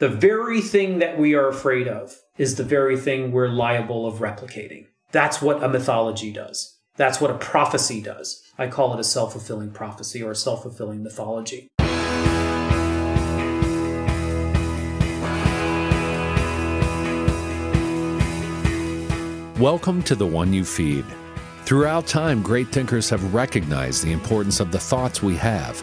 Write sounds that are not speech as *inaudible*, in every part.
The very thing that we are afraid of is the very thing we're liable of replicating. That's what a mythology does. That's what a prophecy does. I call it a self fulfilling prophecy or a self fulfilling mythology. Welcome to The One You Feed. Throughout time, great thinkers have recognized the importance of the thoughts we have.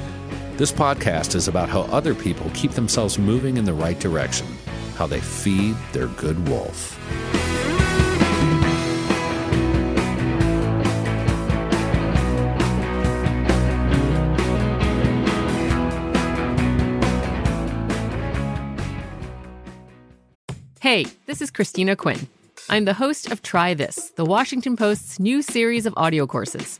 This podcast is about how other people keep themselves moving in the right direction, how they feed their good wolf. Hey, this is Christina Quinn. I'm the host of Try This, the Washington Post's new series of audio courses.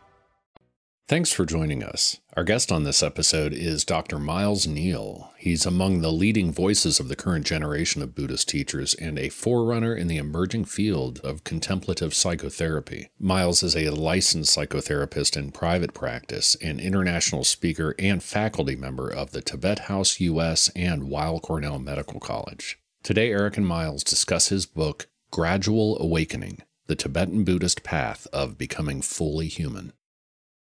Thanks for joining us. Our guest on this episode is Dr. Miles Neale. He's among the leading voices of the current generation of Buddhist teachers and a forerunner in the emerging field of contemplative psychotherapy. Miles is a licensed psychotherapist in private practice, an international speaker, and faculty member of the Tibet House US and Weill Cornell Medical College. Today, Eric and Miles discuss his book, Gradual Awakening The Tibetan Buddhist Path of Becoming Fully Human.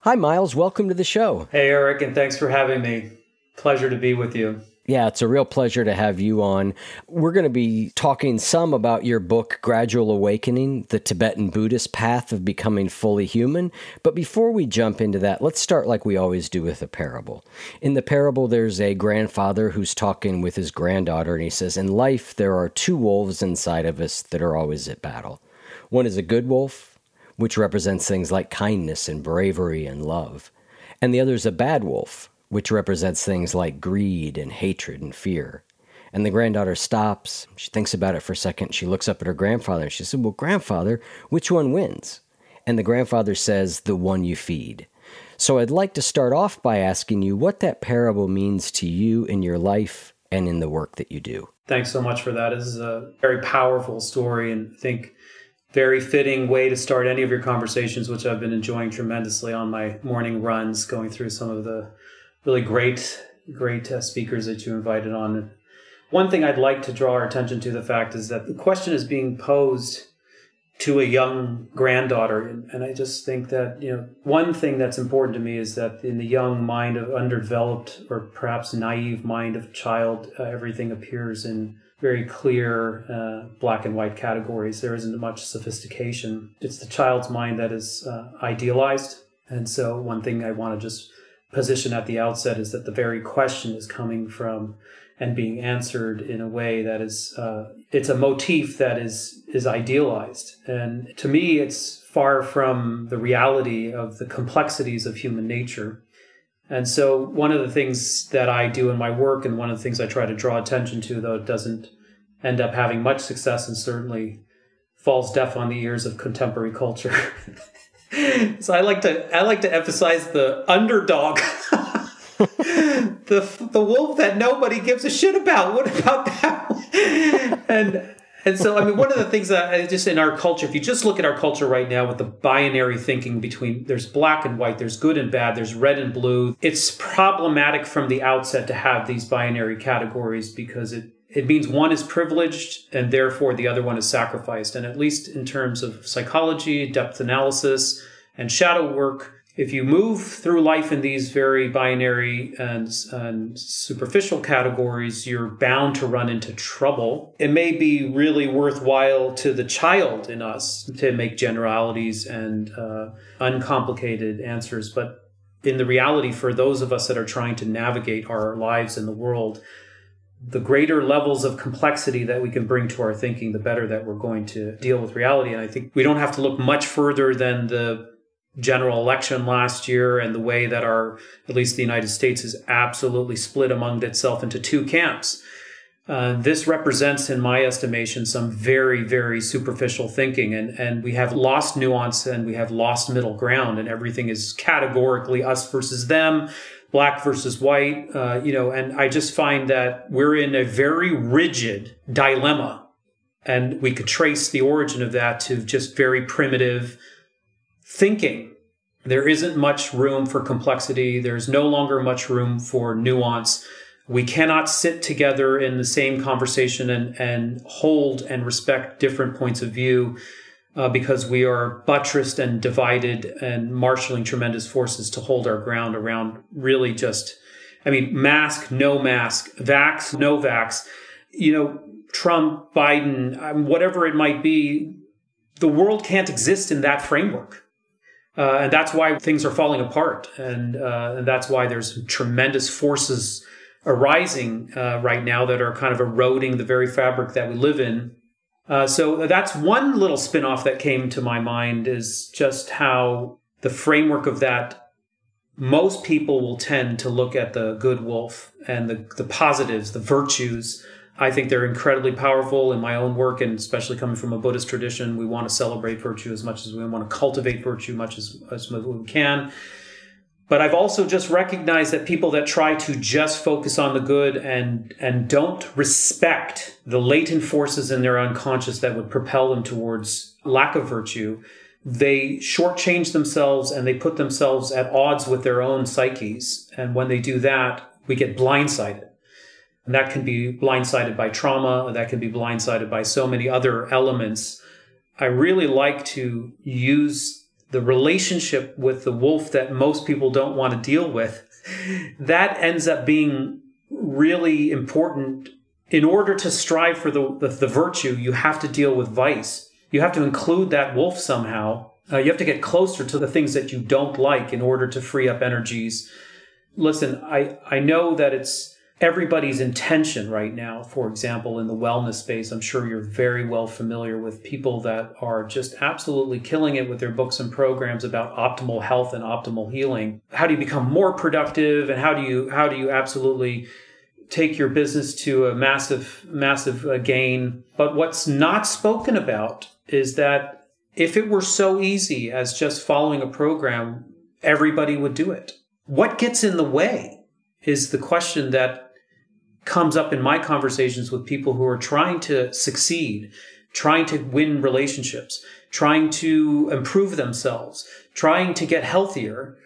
Hi, Miles. Welcome to the show. Hey, Eric, and thanks for having me. Pleasure to be with you. Yeah, it's a real pleasure to have you on. We're going to be talking some about your book, Gradual Awakening The Tibetan Buddhist Path of Becoming Fully Human. But before we jump into that, let's start like we always do with a parable. In the parable, there's a grandfather who's talking with his granddaughter, and he says, In life, there are two wolves inside of us that are always at battle. One is a good wolf, which represents things like kindness and bravery and love. And the other is a bad wolf, which represents things like greed and hatred and fear. And the granddaughter stops. She thinks about it for a second. She looks up at her grandfather and she said, Well, grandfather, which one wins? And the grandfather says, The one you feed. So I'd like to start off by asking you what that parable means to you in your life and in the work that you do. Thanks so much for that. This is a very powerful story, and I think very fitting way to start any of your conversations, which I've been enjoying tremendously on my morning runs, going through some of the really great, great uh, speakers that you invited on. One thing I'd like to draw our attention to the fact is that the question is being posed to a young granddaughter, and I just think that you know one thing that's important to me is that in the young mind of underdeveloped or perhaps naive mind of child, uh, everything appears in very clear uh, black and white categories. There isn't much sophistication. It's the child's mind that is uh, idealized. And so, one thing I want to just position at the outset is that the very question is coming from and being answered in a way that is uh, it's a motif that is is idealized and to me it's far from the reality of the complexities of human nature and so, one of the things that I do in my work, and one of the things I try to draw attention to, though it doesn't end up having much success and certainly falls deaf on the ears of contemporary culture. *laughs* so I like to I like to emphasize the underdog. *laughs* the the wolf that nobody gives a shit about. What about that? *laughs* and and so, I mean, one of the things that I just in our culture, if you just look at our culture right now with the binary thinking between there's black and white, there's good and bad, there's red and blue, it's problematic from the outset to have these binary categories because it it means one is privileged and therefore the other one is sacrificed. And at least in terms of psychology, depth analysis, and shadow work, if you move through life in these very binary and, and, superficial categories, you're bound to run into trouble. It may be really worthwhile to the child in us to make generalities and uh, uncomplicated answers, but in the reality, for those of us that are trying to navigate our lives in the world, the greater levels of complexity that we can bring to our thinking, the better that we're going to deal with reality. And I think we don't have to look much further than the general election last year and the way that our, at least the United States, is absolutely split among itself into two camps. Uh, this represents, in my estimation, some very, very superficial thinking, and, and we have lost nuance and we have lost middle ground, and everything is categorically us versus them, black versus white, uh, you know, and I just find that we're in a very rigid dilemma, and we could trace the origin of that to just very primitive thinking. There isn't much room for complexity. There's no longer much room for nuance. We cannot sit together in the same conversation and, and hold and respect different points of view uh, because we are buttressed and divided and marshaling tremendous forces to hold our ground around really just, I mean, mask, no mask, vax, no vax, you know, Trump, Biden, um, whatever it might be, the world can't exist in that framework. Uh, and that's why things are falling apart. And, uh, and that's why there's tremendous forces arising uh, right now that are kind of eroding the very fabric that we live in. Uh, so that's one little spin-off that came to my mind is just how the framework of that most people will tend to look at the good wolf and the, the positives, the virtues I think they're incredibly powerful in my own work, and especially coming from a Buddhist tradition. We want to celebrate virtue as much as we want to cultivate virtue much as, as we can. But I've also just recognized that people that try to just focus on the good and and don't respect the latent forces in their unconscious that would propel them towards lack of virtue, they shortchange themselves and they put themselves at odds with their own psyches. And when they do that, we get blindsided. And that can be blindsided by trauma, that can be blindsided by so many other elements. I really like to use the relationship with the wolf that most people don't want to deal with. That ends up being really important. In order to strive for the, the, the virtue, you have to deal with vice. You have to include that wolf somehow. Uh, you have to get closer to the things that you don't like in order to free up energies. Listen, I, I know that it's everybody's intention right now, for example, in the wellness space, I'm sure you're very well familiar with people that are just absolutely killing it with their books and programs about optimal health and optimal healing. How do you become more productive and how do you how do you absolutely take your business to a massive massive uh, gain? But what's not spoken about is that if it were so easy as just following a program, everybody would do it. What gets in the way? is the question that comes up in my conversations with people who are trying to succeed, trying to win relationships, trying to improve themselves, trying to get healthier.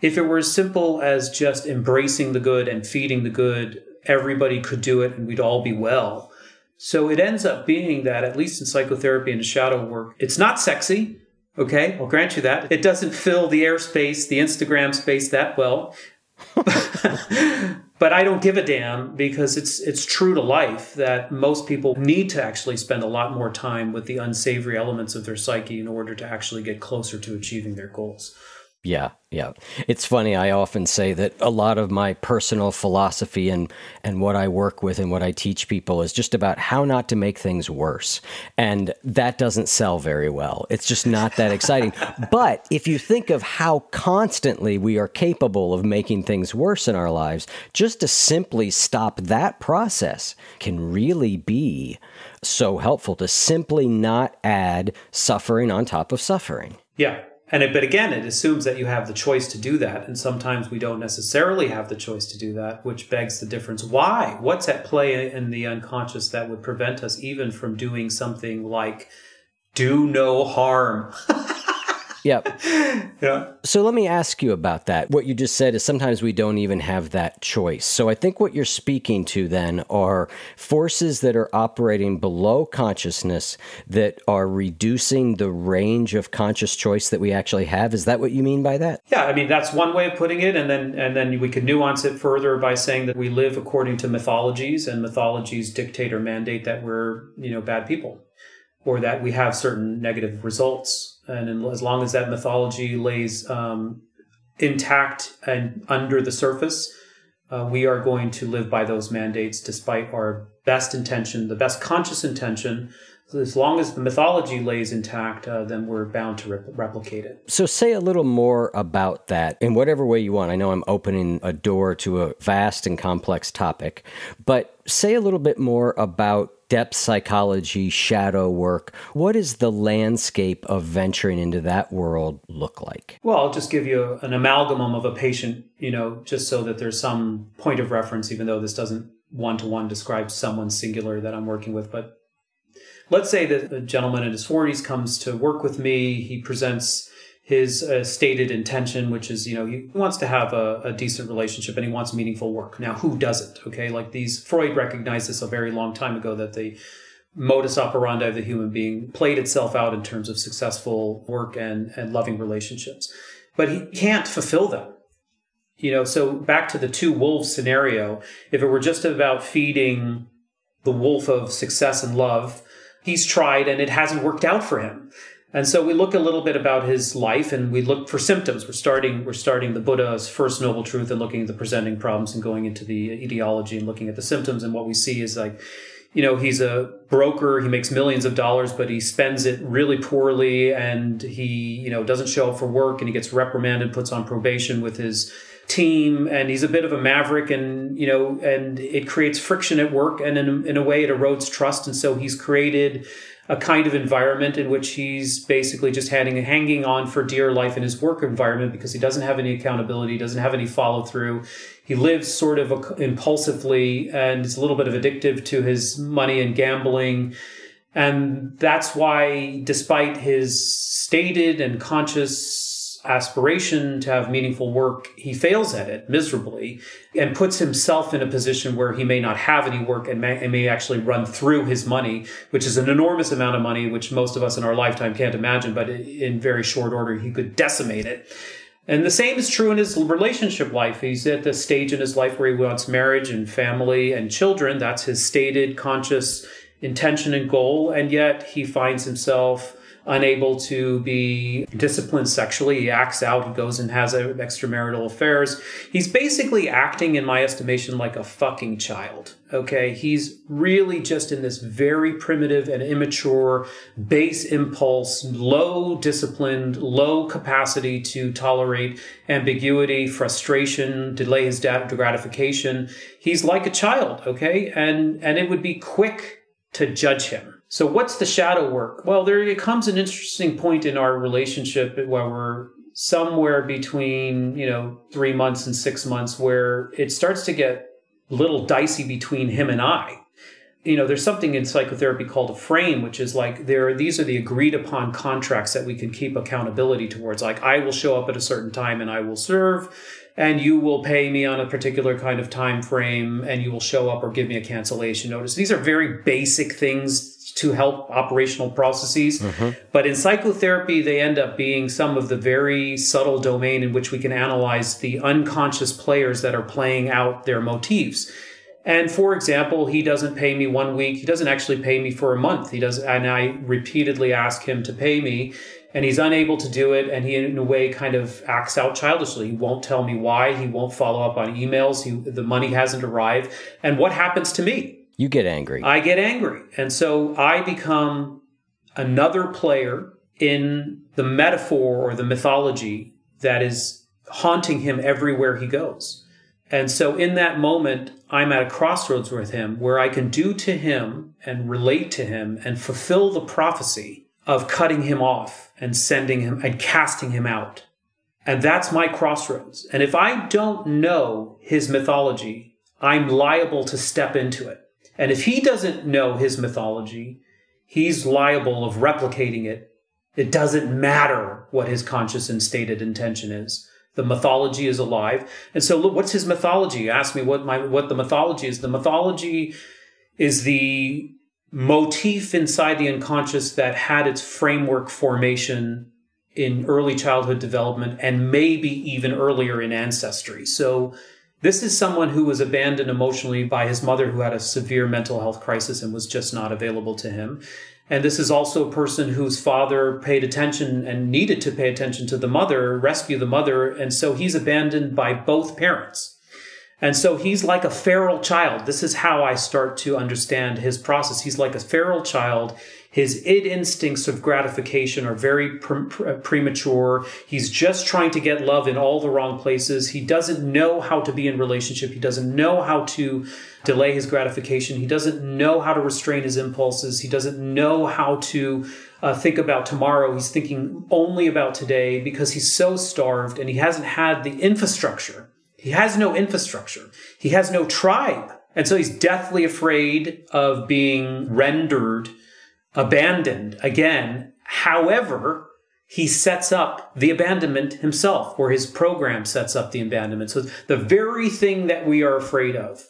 If it were as simple as just embracing the good and feeding the good, everybody could do it and we'd all be well. So it ends up being that, at least in psychotherapy and shadow work, it's not sexy. Okay, I'll grant you that. It doesn't fill the airspace, the Instagram space that well. *laughs* *laughs* but I don't give a damn because it's it's true to life that most people need to actually spend a lot more time with the unsavory elements of their psyche in order to actually get closer to achieving their goals. Yeah, yeah. It's funny. I often say that a lot of my personal philosophy and, and what I work with and what I teach people is just about how not to make things worse. And that doesn't sell very well. It's just not that exciting. *laughs* but if you think of how constantly we are capable of making things worse in our lives, just to simply stop that process can really be so helpful to simply not add suffering on top of suffering. Yeah, And it, but again, it assumes that you have the choice to do that. And sometimes we don't necessarily have the choice to do that, which begs the difference. Why? What's at play in the unconscious that would prevent us even from doing something like do no harm? *laughs* Yep. *laughs* yeah. So let me ask you about that. What you just said is sometimes we don't even have that choice. So I think what you're speaking to then are forces that are operating below consciousness that are reducing the range of conscious choice that we actually have. Is that what you mean by that? Yeah, I mean that's one way of putting it and then and then we could nuance it further by saying that we live according to mythologies and mythologies dictate or mandate that we're, you know, bad people or that we have certain negative results and as long as that mythology lays um, intact and under the surface, uh, we are going to live by those mandates despite our best intention, the best conscious intention. As long as the mythology lays intact, uh, then we're bound to re- replicate it. So, say a little more about that in whatever way you want. I know I'm opening a door to a vast and complex topic, but say a little bit more about depth psychology, shadow work. What does the landscape of venturing into that world look like? Well, I'll just give you an amalgam of a patient, you know, just so that there's some point of reference, even though this doesn't one to one describe someone singular that I'm working with. But let's say that a gentleman in his 40s comes to work with me. He presents his uh, stated intention, which is, you know, he wants to have a, a, decent relationship and he wants meaningful work. Now, who doesn't? Okay. Like these, Freud recognized this a very long time ago that the modus operandi of the human being played itself out in terms of successful work and, and loving relationships. But he can't fulfill them. You know, so back to the two wolves scenario, if it were just about feeding the wolf of success and love, he's tried and it hasn't worked out for him. And so we look a little bit about his life and we look for symptoms. We're starting, we're starting the Buddha's first noble truth and looking at the presenting problems and going into the etiology and looking at the symptoms. And what we see is like, you know, he's a broker. He makes millions of dollars, but he spends it really poorly and he, you know, doesn't show up for work and he gets reprimanded, puts on probation with his team and he's a bit of a maverick and you know and it creates friction at work and in, in a way it erodes trust and so he's created a kind of environment in which he's basically just hanging, hanging on for dear life in his work environment because he doesn't have any accountability, doesn't have any follow through. He lives sort of impulsively and is a little bit of addictive to his money and gambling. And that's why, despite his stated and conscious aspiration to have meaningful work, he fails at it miserably and puts himself in a position where he may not have any work and may, and may, actually run through his money, which is an enormous amount of money, which most of us in our lifetime can't imagine, but in very short order, he could decimate it. And the same is true in his relationship life. He's at the stage in his life where he wants marriage and family and children. That's his stated conscious intention and goal. And yet he finds himself unable to be disciplined sexually. He acts out, he goes and has extramarital affairs. He's basically acting, in my estimation, like a fucking child. Okay. He's really just in this very primitive and immature base impulse, low disciplined, low capacity to tolerate ambiguity, frustration, delay his gratification. He's like a child. Okay. And, and it would be quick to judge him so what's the shadow work? Well, there comes an interesting point in our relationship where we're somewhere between, you know, three months and six months where it starts to get a little dicey between him and I. You know, there's something in psychotherapy called a frame, which is like there, these are the agreed upon contracts that we can keep accountability towards. Like I will show up at a certain time and I will serve and you will pay me on a particular kind of time frame and you will show up or give me a cancellation notice. These are very basic things to help operational processes. Mm-hmm. But in psychotherapy, they end up being some of the very subtle domain in which we can analyze the unconscious players that are playing out their motifs. And for example, he doesn't pay me one week. He doesn't actually pay me for a month. He does, and I repeatedly ask him to pay me and he's unable to do it. And he, in a way, kind of acts out childishly. He won't tell me why. He won't follow up on emails. He, the money hasn't arrived. And what happens to me? You get angry. I get angry. And so I become another player in the metaphor or the mythology that is haunting him everywhere he goes. And so in that moment, I'm at a crossroads with him where I can do to him and relate to him and fulfill the prophecy of cutting him off and sending him and casting him out. And that's my crossroads. And if I don't know his mythology, I'm liable to step into it. And if he doesn't know his mythology, he's liable of replicating it. It doesn't matter what his conscious and stated intention is. The mythology is alive. And so look, what's his mythology? Ask me what my, what the mythology is. The mythology is the motif inside the unconscious that had its framework formation in early childhood development and maybe even earlier in ancestry. So this is someone who was abandoned emotionally by his mother who had a severe mental health crisis and was just not available to him. And this is also a person whose father paid attention and needed to pay attention to the mother, rescue the mother. And so he's abandoned by both parents. And so he's like a feral child. This is how I start to understand his process. He's like a feral child. His id instincts of gratification are very pre- pre- premature. He's just trying to get love in all the wrong places. He doesn't know how to be in relationship. He doesn't know how to delay his gratification. He doesn't know how to restrain his impulses. He doesn't know how to uh, think about tomorrow. He's thinking only about today because he's so starved and he hasn't had the infrastructure he has no infrastructure. He has no tribe. And so he's deathly afraid of being rendered abandoned again. However, he sets up the abandonment himself, or his program sets up the abandonment. So the very thing that we are afraid of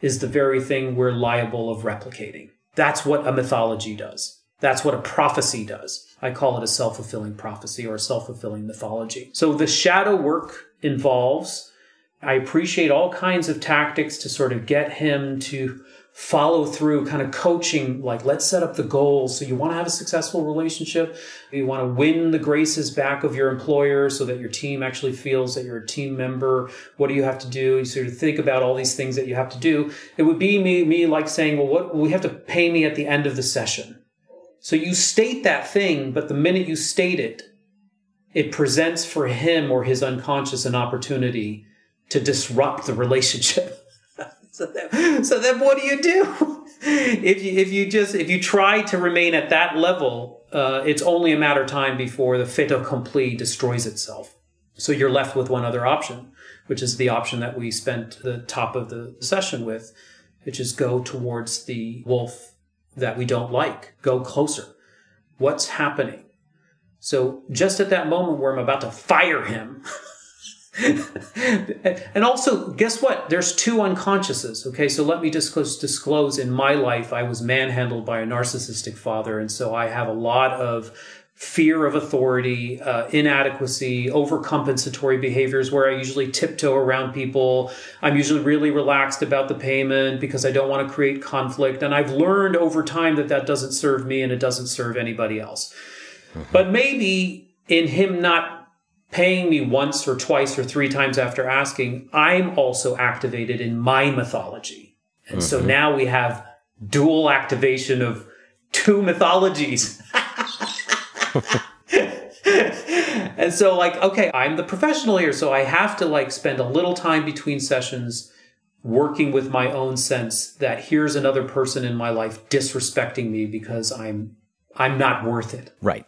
is the very thing we're liable of replicating. That's what a mythology does. That's what a prophecy does. I call it a self fulfilling prophecy or a self fulfilling mythology. So the shadow work involves I appreciate all kinds of tactics to sort of get him to follow through, kind of coaching, like, let's set up the goals. So you want to have a successful relationship. You want to win the graces back of your employer so that your team actually feels that you're a team member. What do you have to do? You sort of think about all these things that you have to do. It would be me, me like saying, well, what we have to pay me at the end of the session. So you state that thing, but the minute you state it, it presents for him or his unconscious an opportunity to disrupt the relationship. *laughs* so, then, so then what do you do? if you if you just if you try to remain at that level, uh, it's only a matter of time before the fait accompli destroys itself. So you're left with one other option, which is the option that we spent the top of the session with, which is go towards the wolf that we don't like. Go closer. What's happening? So just at that moment where I'm about to fire him. *laughs* *laughs* and also, guess what? There's two unconsciouses. Okay, so let me disclose, disclose in my life, I was manhandled by a narcissistic father, and so I have a lot of fear of authority, uh, inadequacy, overcompensatory behaviors where I usually tiptoe around people. I'm usually really relaxed about the payment because I don't want to create conflict. And I've learned over time that that doesn't serve me and it doesn't serve anybody else. Mm-hmm. But maybe in him not paying me once or twice or three times after asking, I'm also activated in my mythology. And mm-hmm. so now we have dual activation of two mythologies. *laughs* and so like okay i'm the professional here so i have to like spend a little time between sessions working with my own sense that here's another person in my life disrespecting me because i'm i'm not worth it right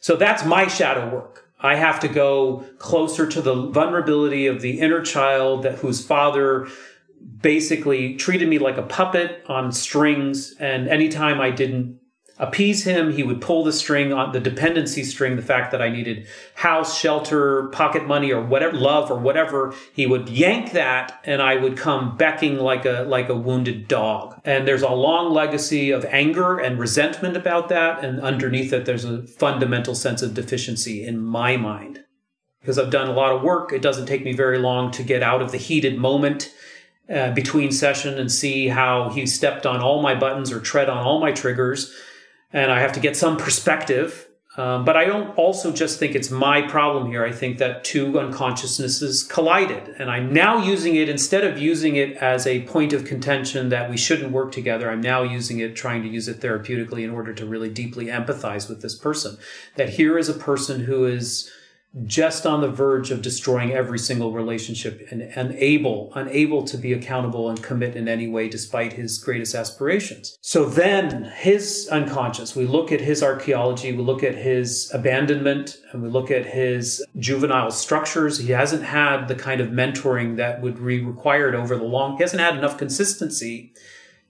so that's my shadow work I have to go closer to the vulnerability of the inner child that whose father basically treated me like a puppet on strings. And anytime I didn't appease him, he would pull the string on the dependency string, the fact that I needed house, shelter, pocket money, or whatever, love, or whatever. He would yank that, and I would come becking like a like a wounded dog. And there's a long legacy of anger and resentment about that, and underneath it, there's a fundamental sense of deficiency in my mind. Because I've done a lot of work, it doesn't take me very long to get out of the heated moment. Uh, between session and see how he stepped on all my buttons or tread on all my triggers and I have to get some perspective. Um, but I don't also just think it's my problem here. I think that two unconsciousnesses collided. And I'm now using it, instead of using it as a point of contention that we shouldn't work together, I'm now using it, trying to use it therapeutically in order to really deeply empathize with this person. That here is a person who is just on the verge of destroying every single relationship and unable, unable to be accountable and commit in any way despite his greatest aspirations. So then his unconscious, we look at his archaeology, we look at his abandonment, and we look at his juvenile structures. He hasn't had the kind of mentoring that would be required over the long, he hasn't had enough consistency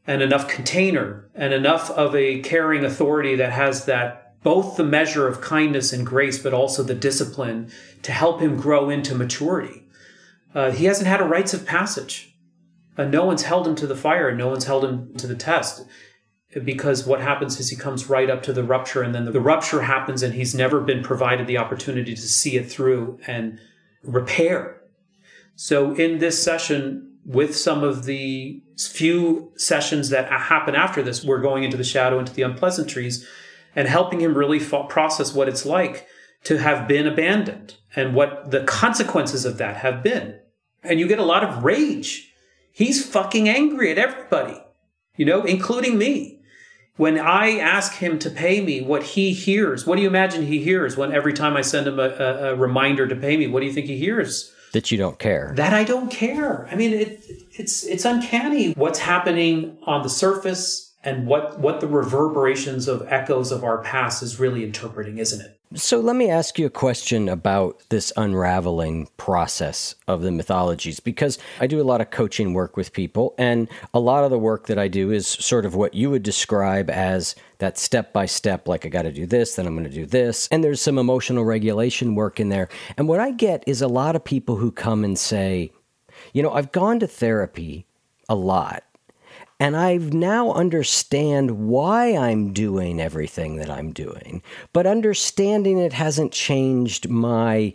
and enough container and enough of a caring authority that has that both the measure of kindness and grace, but also the discipline to help him grow into maturity. Uh, he hasn't had a rites of passage. Uh, no one's held him to the fire, and no one's held him to the test. Because what happens is he comes right up to the rupture, and then the, rupture happens, and he's never been provided the opportunity to see it through and repair. So, in this session, with some of the few sessions that happen after this, we're going into the shadow, into the unpleasantries and helping him really process what it's like to have been abandoned and what the consequences of that have been. And you get a lot of rage. He's fucking angry at everybody, you know, including me. When I ask him to pay me what he hears, what do you imagine he hears when every time I send him a, a, a reminder to pay me? What do you think he hears? That you don't care. That I don't care. I mean, it, it's it's uncanny what's happening on the surface and what what the reverberations of echoes of our past is really interpreting, isn't it? So let me ask you a question about this unraveling process of the mythologies because I do a lot of coaching work with people and a lot of the work that I do is sort of what you would describe as that step by step like I got to do this then I'm going to do this and there's some emotional regulation work in there. And what I get is a lot of people who come and say, you know, I've gone to therapy a lot and I now understand why I'm doing everything that I'm doing. But understanding it hasn't changed my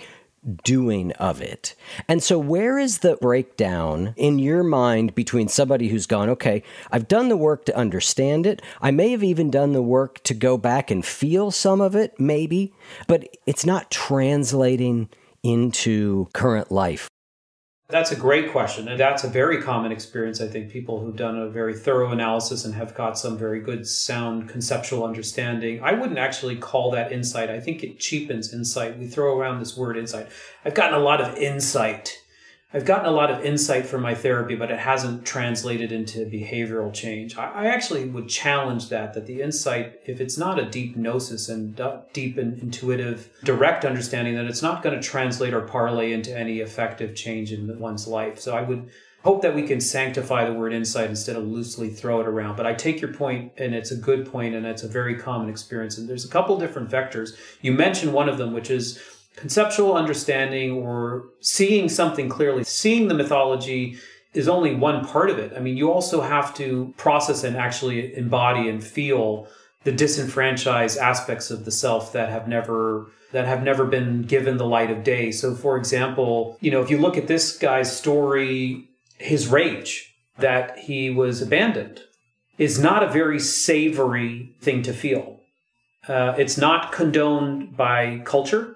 doing of it. And so, where is the breakdown in your mind between somebody who's gone, okay, I've done the work to understand it. I may have even done the work to go back and feel some of it, maybe, but it's not translating into current life. That's a great question. And that's a very common experience. I think people who've done a very thorough analysis and have got some very good sound conceptual understanding. I wouldn't actually call that insight. I think it cheapens insight. We throw around this word insight. I've gotten a lot of insight I've gotten a lot of insight from my therapy, but it hasn't translated into behavioral change. I, actually would challenge that, that the insight, if it's not a deep gnosis and deep and intuitive, direct understanding, that it's not going to translate or parlay into any effective change in one's life. So I would hope that we can sanctify the word insight instead of loosely throw it around. But I take your point, and it's a good point, and it's a very common experience. And there's a couple different vectors. You mentioned one of them, which is conceptual understanding or seeing something clearly, seeing the mythology is only one part of it. I mean, you also have to process and actually embody and feel the disenfranchised aspects of the self that have never that have never been given the light of day. So for example, you know, if you look at this guy's story, his rage that he was abandoned is not a very savory thing to feel. Uh, it's not condoned by culture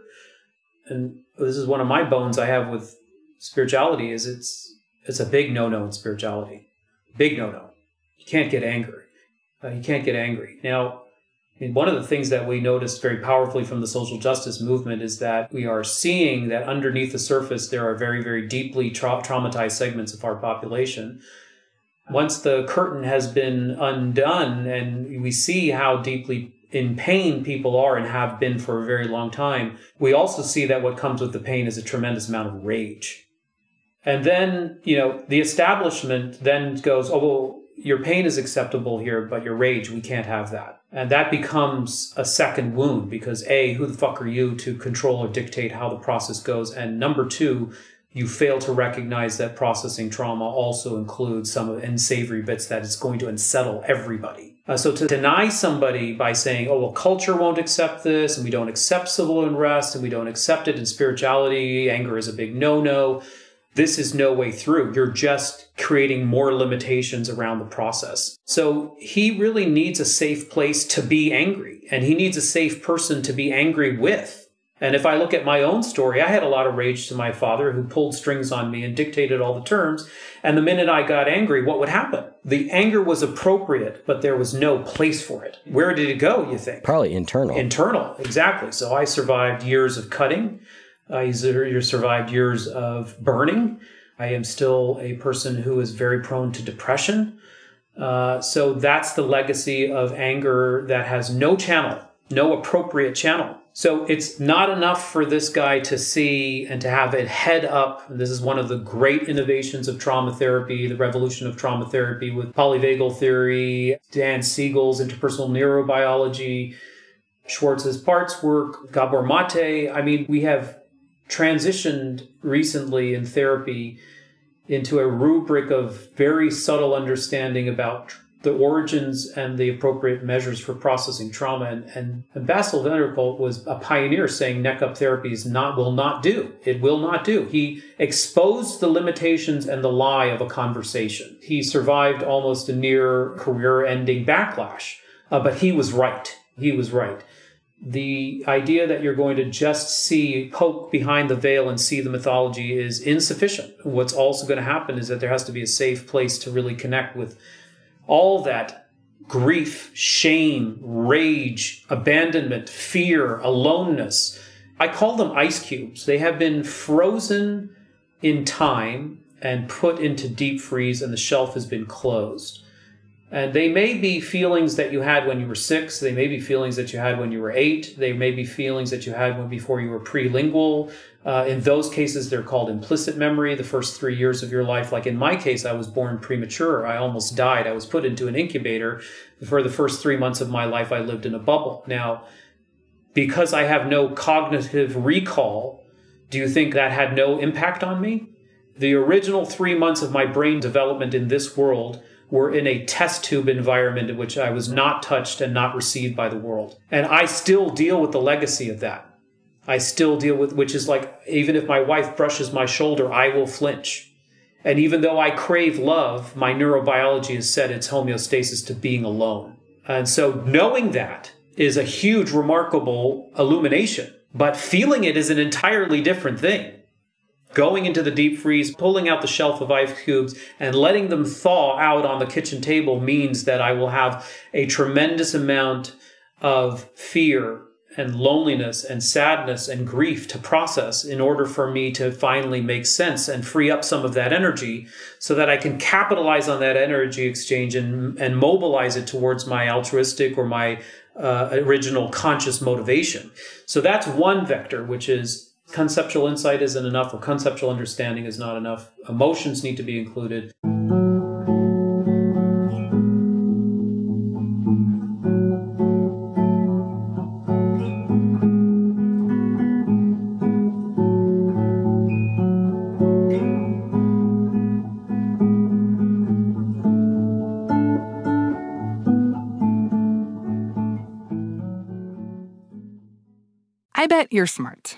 and this is one of my bones I have with spirituality is it's it's a big no-no in spirituality. Big no-no. You can't get angry. Uh, you can't get angry. Now, I mean, one of the things that we noticed very powerfully from the social justice movement is that we are seeing that underneath the surface there are very, very deeply tra- traumatized segments of our population. Once the curtain has been undone and we see how deeply in pain people are and have been for a very long time, we also see that what comes with the pain is a tremendous amount of rage. And then, you know, the establishment then goes, oh, well, your pain is acceptable here, but your rage, we can't have that. And that becomes a second wound because A, who the fuck are you to control or dictate how the process goes? And number two, you fail to recognize that processing trauma also includes some unsavory bits that it's going to unsettle everybody. Uh, so to deny somebody by saying, oh, well, culture won't accept this, and we don't accept civil unrest, and we don't accept it in spirituality, anger is a big no no, this is no way through. You're just creating more limitations around the process. So he really needs a safe place to be angry, and he needs a safe person to be angry with. And if I look at my own story, I had a lot of rage to my father who pulled strings on me and dictated all the terms. And the minute I got angry, what would happen? The anger was appropriate, but there was no place for it. Where did it go, you think? Probably internal. Internal, exactly. So I survived years of cutting. I survived years of burning. I am still a person who is very prone to depression. Uh, so that's the legacy of anger that has no channel, no appropriate channel. So it's not enough for this guy to see and to have it head up. This is one of the great innovations of trauma therapy, the revolution of trauma therapy with polyvagal theory, Dan Siegel's interpersonal neurobiology, Schwartz's parts work, Gabor Mate. I mean, we have transitioned recently in therapy into a rubric of very subtle understanding about the origins and the appropriate measures for processing trauma. And, and, and Kolk was a pioneer saying neck up therapy is not, will not do. It will not do. He exposed the limitations and the lie of a conversation. He survived almost a near career ending backlash, uh, but he was right. He was right. The idea that you're going to just see, poke behind the veil and see the mythology is insufficient. What's also going to happen is that there has to be a safe place to really connect with all that grief, shame, rage, abandonment, fear, aloneness. I call them ice cubes. They have been frozen in time and put into deep freeze, and the shelf has been closed. And they may be feelings that you had when you were six. They may be feelings that you had when you were eight. They may be feelings that you had when before you were prelingual. Uh, in those cases, they're called implicit memory, the first three years of your life. Like in my case, I was born premature. I almost died. I was put into an incubator. For the first three months of my life, I lived in a bubble. Now, because I have no cognitive recall, do you think that had no impact on me? The original three months of my brain development in this world were in a test tube environment in which I was not touched and not received by the world. And I still deal with the legacy of that. I still deal with, which is like, even if my wife brushes my shoulder, I will flinch. And even though I crave love, my neurobiology has set its homeostasis to being alone. And so knowing that is a huge, remarkable illumination. But feeling it is an entirely different thing going into the deep freeze, pulling out the shelf of ice cubes, and letting them thaw out on the kitchen table means that I will have a tremendous amount of fear and loneliness and sadness and grief to process in order for me to finally make sense and free up some of that energy so that I can capitalize on that energy exchange and, and mobilize it towards my altruistic or my uh, original conscious motivation. So that's one vector, which is conceptual insight isn't enough or conceptual understanding is not enough. Emotions need to be included. I bet you're smart.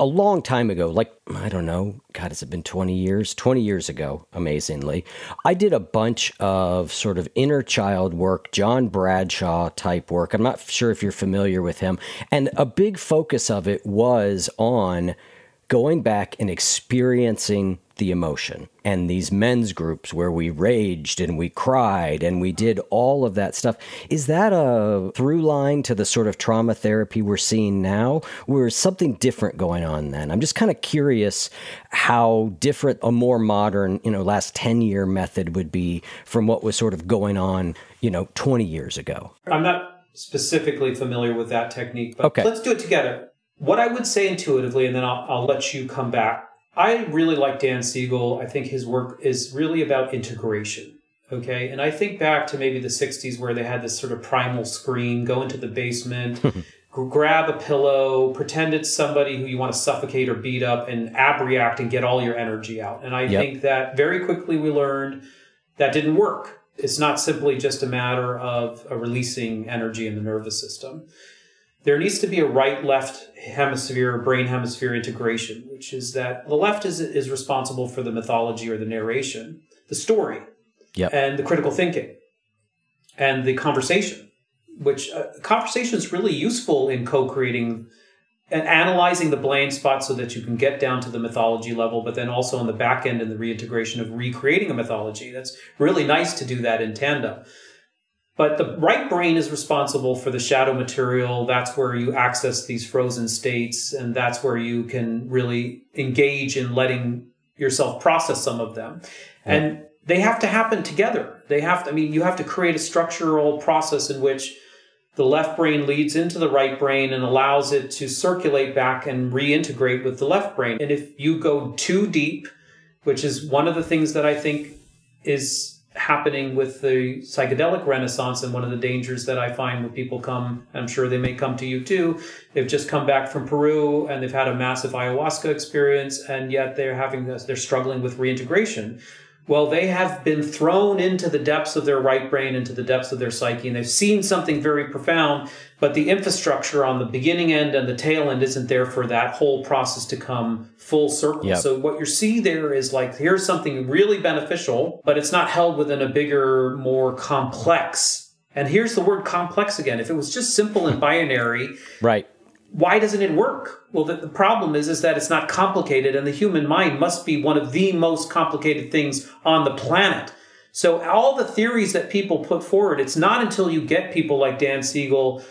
a long time ago, like, I don't know, God, has it been 20 years? 20 years ago, amazingly, I did a bunch of sort of inner child work, John Bradshaw type work. I'm not sure if you're familiar with him. And a big focus of it was on going back and experiencing the emotion and these men's groups where we raged and we cried and we did all of that stuff. Is that a through line to the sort of trauma therapy we're seeing now? Or is something different going on then? I'm just kind of curious how different a more modern, you know, last 10 year method would be from what was sort of going on, you know, 20 years ago. I'm not specifically familiar with that technique, but okay. let's do it together what I would say intuitively, and then I'll, I'll let you come back. I really like Dan Siegel. I think his work is really about integration. Okay. And I think back to maybe the 60s where they had this sort of primal scream go into the basement, *laughs* grab a pillow, pretend it's somebody who you want to suffocate or beat up, and abreact and get all your energy out. And I Yep. think that very quickly we learned that didn't work. It's not simply just a matter of uh, releasing energy in the nervous system. There needs to be a right left hemisphere, brain hemisphere integration, which is that the left is, is responsible for the mythology or the narration, the story, Yep. and the critical thinking, and the conversation, which uh, conversation is really useful in co creating and analyzing the blind spot so that you can get down to the mythology level, but then also on the back end in the reintegration of recreating a mythology. That's really nice to do that in tandem. But the right brain is responsible for the shadow material. That's where you access these frozen states, and that's where you can really engage in letting yourself process some of them. And they have to happen together. They have to, I mean, you have to create a structural process in which the left brain leads into the right brain and allows it to circulate back and reintegrate with the left brain. And if you go too deep, which is one of the things that I think is happening with the psychedelic renaissance and one of the dangers that I find when people come, I'm sure they may come to you too. They've just come back from Peru and they've had a massive ayahuasca experience and yet they're having this, they're struggling with reintegration. Well, they have been thrown into the depths of their right brain, into the depths of their psyche, and they've seen something very profound, but the infrastructure on the beginning end and the tail end isn't there for that whole process to come full circle. Yep. So what you see there is like, here's something really beneficial, but it's not held within a bigger, more complex. And here's the word complex again. If it was just simple and *laughs* binary, Right. Why doesn't it work? Well, the, the problem is is that it's not complicated, and the human mind must be one of the most complicated things on the planet. So all the theories that people put forward, it's not until you get people like Dan Siegel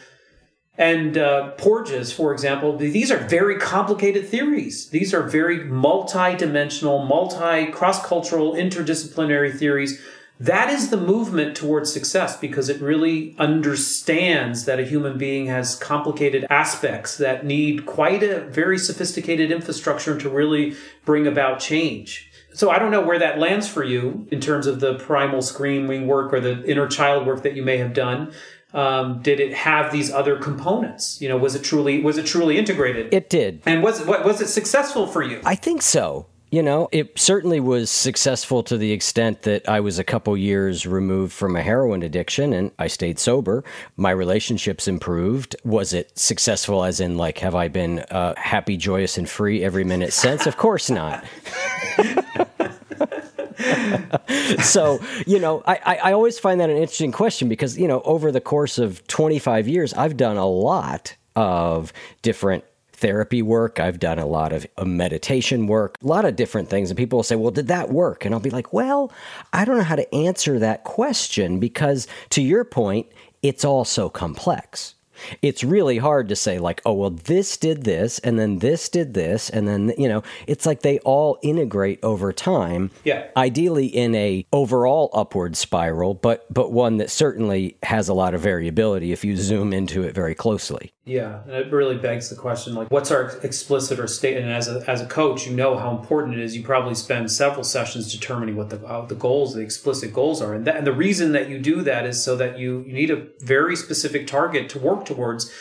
and uh, Porges, for example, these are very complicated theories. These are very multi-dimensional, multi cross-cultural, interdisciplinary theories. That is the movement towards success because it really understands that a human being has complicated aspects that need quite a very sophisticated infrastructure to really bring about change. So I don't know where that lands for you in terms of the primal screaming work or the inner child work that you may have done. Um, did it have these other components? You know, was it truly was it truly integrated? It did. and was it what, was it successful for you? I think so. You know, it certainly was successful to the extent that I was a couple years removed from a heroin addiction and I stayed sober. My relationships improved. Was it successful as in, like, have I been uh, happy, joyous, and free every minute since? Of course not. *laughs* so you know I, I always find that an interesting question because you know over the course of 25 years i've done a lot of different therapy work. I've done a lot of uh, meditation work a lot of different things. And people will say well did that work? And i'll be like well i don't know how to answer that question because to your point it's all so complex. It's really hard to say like oh well this did this and then this did this and then you know it's like they all integrate over time Yeah. ideally in a overall upward spiral but but one that certainly has a lot of variability if you zoom into it very closely Yeah, and it really begs the question like, what's our explicit or state? And as a, as a coach, you know how important it is. You probably spend several sessions determining what the uh, the goals, the explicit goals are, and, that, and the reason that you do that is so that you you need a very specific target to work towards.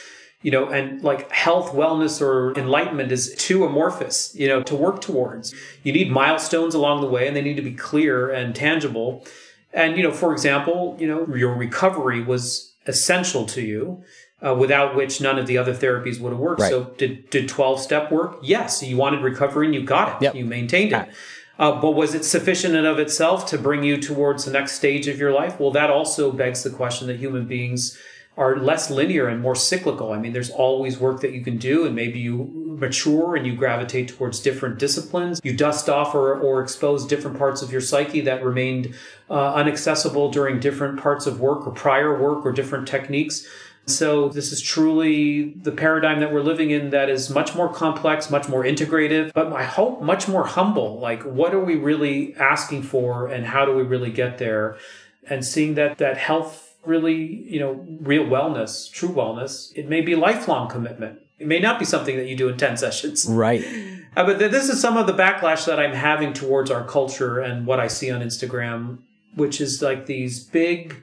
You know, and like health, wellness, or enlightenment is too amorphous, you know, to work towards. You need milestones along the way, and they need to be clear and tangible. And, you know, for example, you know, your recovery was essential to you, uh, without which none of the other therapies would have worked. Right. So did, did 12 step work? Yes. You wanted recovery and you got it. Yep. You maintained it. Uh, but was it sufficient in of itself to bring you towards the next stage of your life? Well, that also begs the question that human beings are less linear and more cyclical. I mean, there's always work that you can do, and maybe you mature and you gravitate towards different disciplines. You dust off or, or expose different parts of your psyche that remained uh, inaccessible during different parts of work or prior work or different techniques. So this is truly the paradigm that we're living in that is much more complex, much more integrative, but I hope much more humble. Like what are we really asking for and how do we really get there? And seeing that that health really, you know, real wellness, true wellness, it may be a lifelong commitment. It may not be something that you do in 10 sessions. Right. Uh, but th- this is some of the backlash that I'm having towards our culture and what I see on Instagram, which is like these big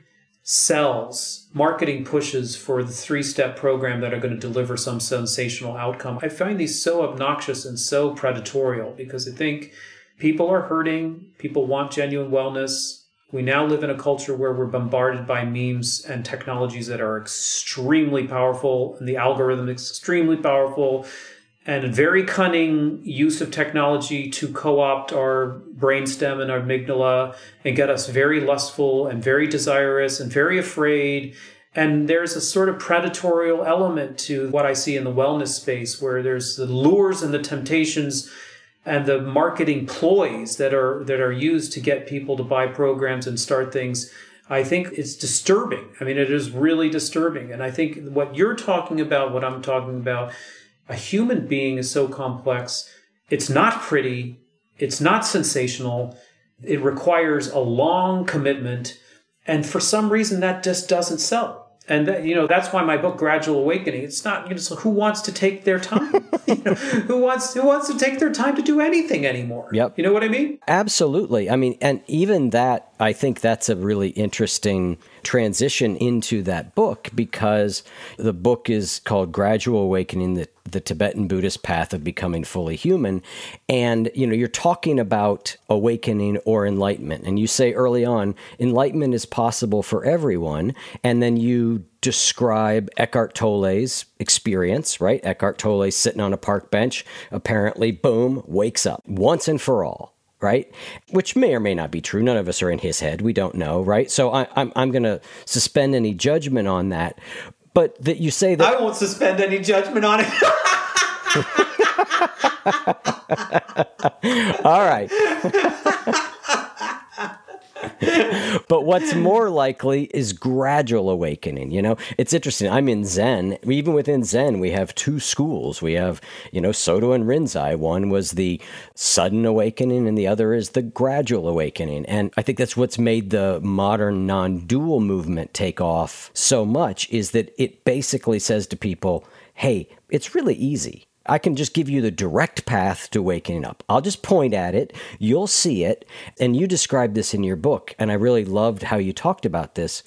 sells, marketing pushes for the three step program that are going to deliver some sensational outcome. I find these so obnoxious and so predatorial because I think people are hurting, people want genuine wellness. We now live in a culture where we're bombarded by memes and technologies that are extremely powerful, and the algorithm is extremely powerful and very cunning use of technology to co-opt our brainstem and our amygdala and get us very lustful and very desirous and very afraid and there's a sort of predatory element to what I see in the wellness space where there's the lures and the temptations and the marketing ploys that are that are used to get people to buy programs and start things I think it's disturbing. I mean, it is really disturbing. And I think what you're talking about, what I'm talking about, a human being is so complex. It's not pretty. It's not sensational. It requires a long commitment. And for some reason, that just doesn't sell. And that, you know that's why my book Gradual Awakening. It's not you know so who wants to take their time? *laughs* *laughs* you know, who wants who wants to take their time to do anything anymore? Yep. You know what I mean? Absolutely. I mean, and even that, I think that's a really interesting transition into that book because the book is called Gradual Awakening: the the Tibetan Buddhist path of becoming fully human. And, you know, you're talking about awakening or enlightenment. And you say early on, enlightenment is possible for everyone. And then you describe Eckhart Tolle's experience, right? Eckhart Tolle sitting on a park bench, apparently, boom, wakes up once and for all right? Which may or may not be true. None of us are in his head. We don't know, right? So I, am I'm, I'm going to suspend any judgment on that but that you say that I won't suspend any judgment on it. *laughs* *laughs* All right. *laughs* *laughs* but what's more likely is gradual awakening. You know, it's interesting. I'm in Zen. Even within Zen, we have two schools. We have, you know, Soto and Rinzai. One was the sudden awakening, and the other is the gradual awakening. And I think that's what's made the modern non dual movement take off so much is that it basically says to people, hey, it's really easy I can just give you the direct path to waking up. I'll just point at it, you'll see it, and you described this in your book, and I really loved how you talked about this.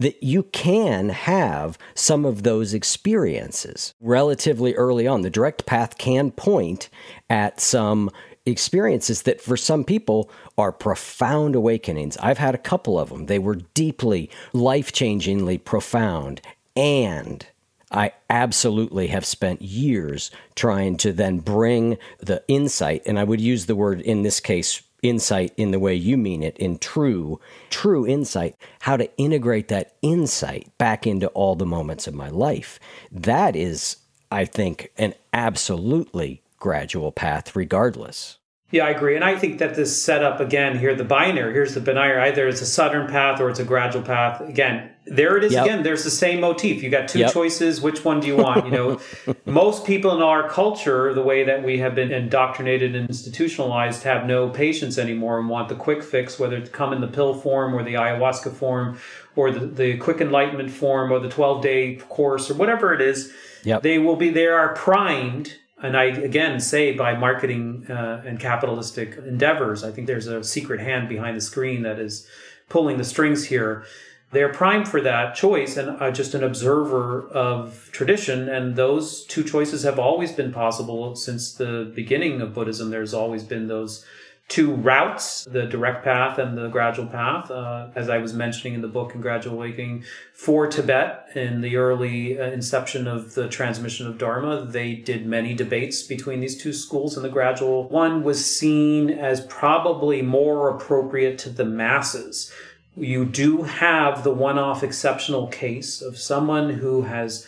That you can have some of those experiences relatively early on. The direct path can point at some experiences that for some people are profound awakenings. I've had a couple of them. They were deeply, life changingly profound. And I absolutely have spent years trying to then bring the insight, and I would use the word in this case, insight in the way you mean it, in true, true insight, how to integrate that insight back into all the moments of my life. That is, I think, an absolutely gradual path, regardless. Yeah, I agree. And I think that this setup again here, the binary, here's the binary, either it's a sudden path or it's a gradual path. Again, there it is yep. again. There's the same motif. You got two yep. choices. Which one do you want? You know, *laughs* most people in our culture, the way that we have been indoctrinated and institutionalized, have no patience anymore and want the quick fix, whether it come in the pill form or the ayahuasca form or the, the quick enlightenment form or the 12 day course or whatever it is. Yep. They will be, they are primed and I again say by marketing uh, and capitalistic endeavors, I think there's a secret hand behind the screen that is pulling the strings here. They're primed for that choice, and uh, just an observer of tradition. And those two choices have always been possible since the beginning of Buddhism. There's always been those two routes the direct path and the gradual path. Uh, as i was mentioning in the book in gradual awakening for tibet in the early uh, inception of the transmission of dharma they did many debates between these two schools and the gradual one was seen as probably more appropriate to the masses. You do have the one-off exceptional case of someone who has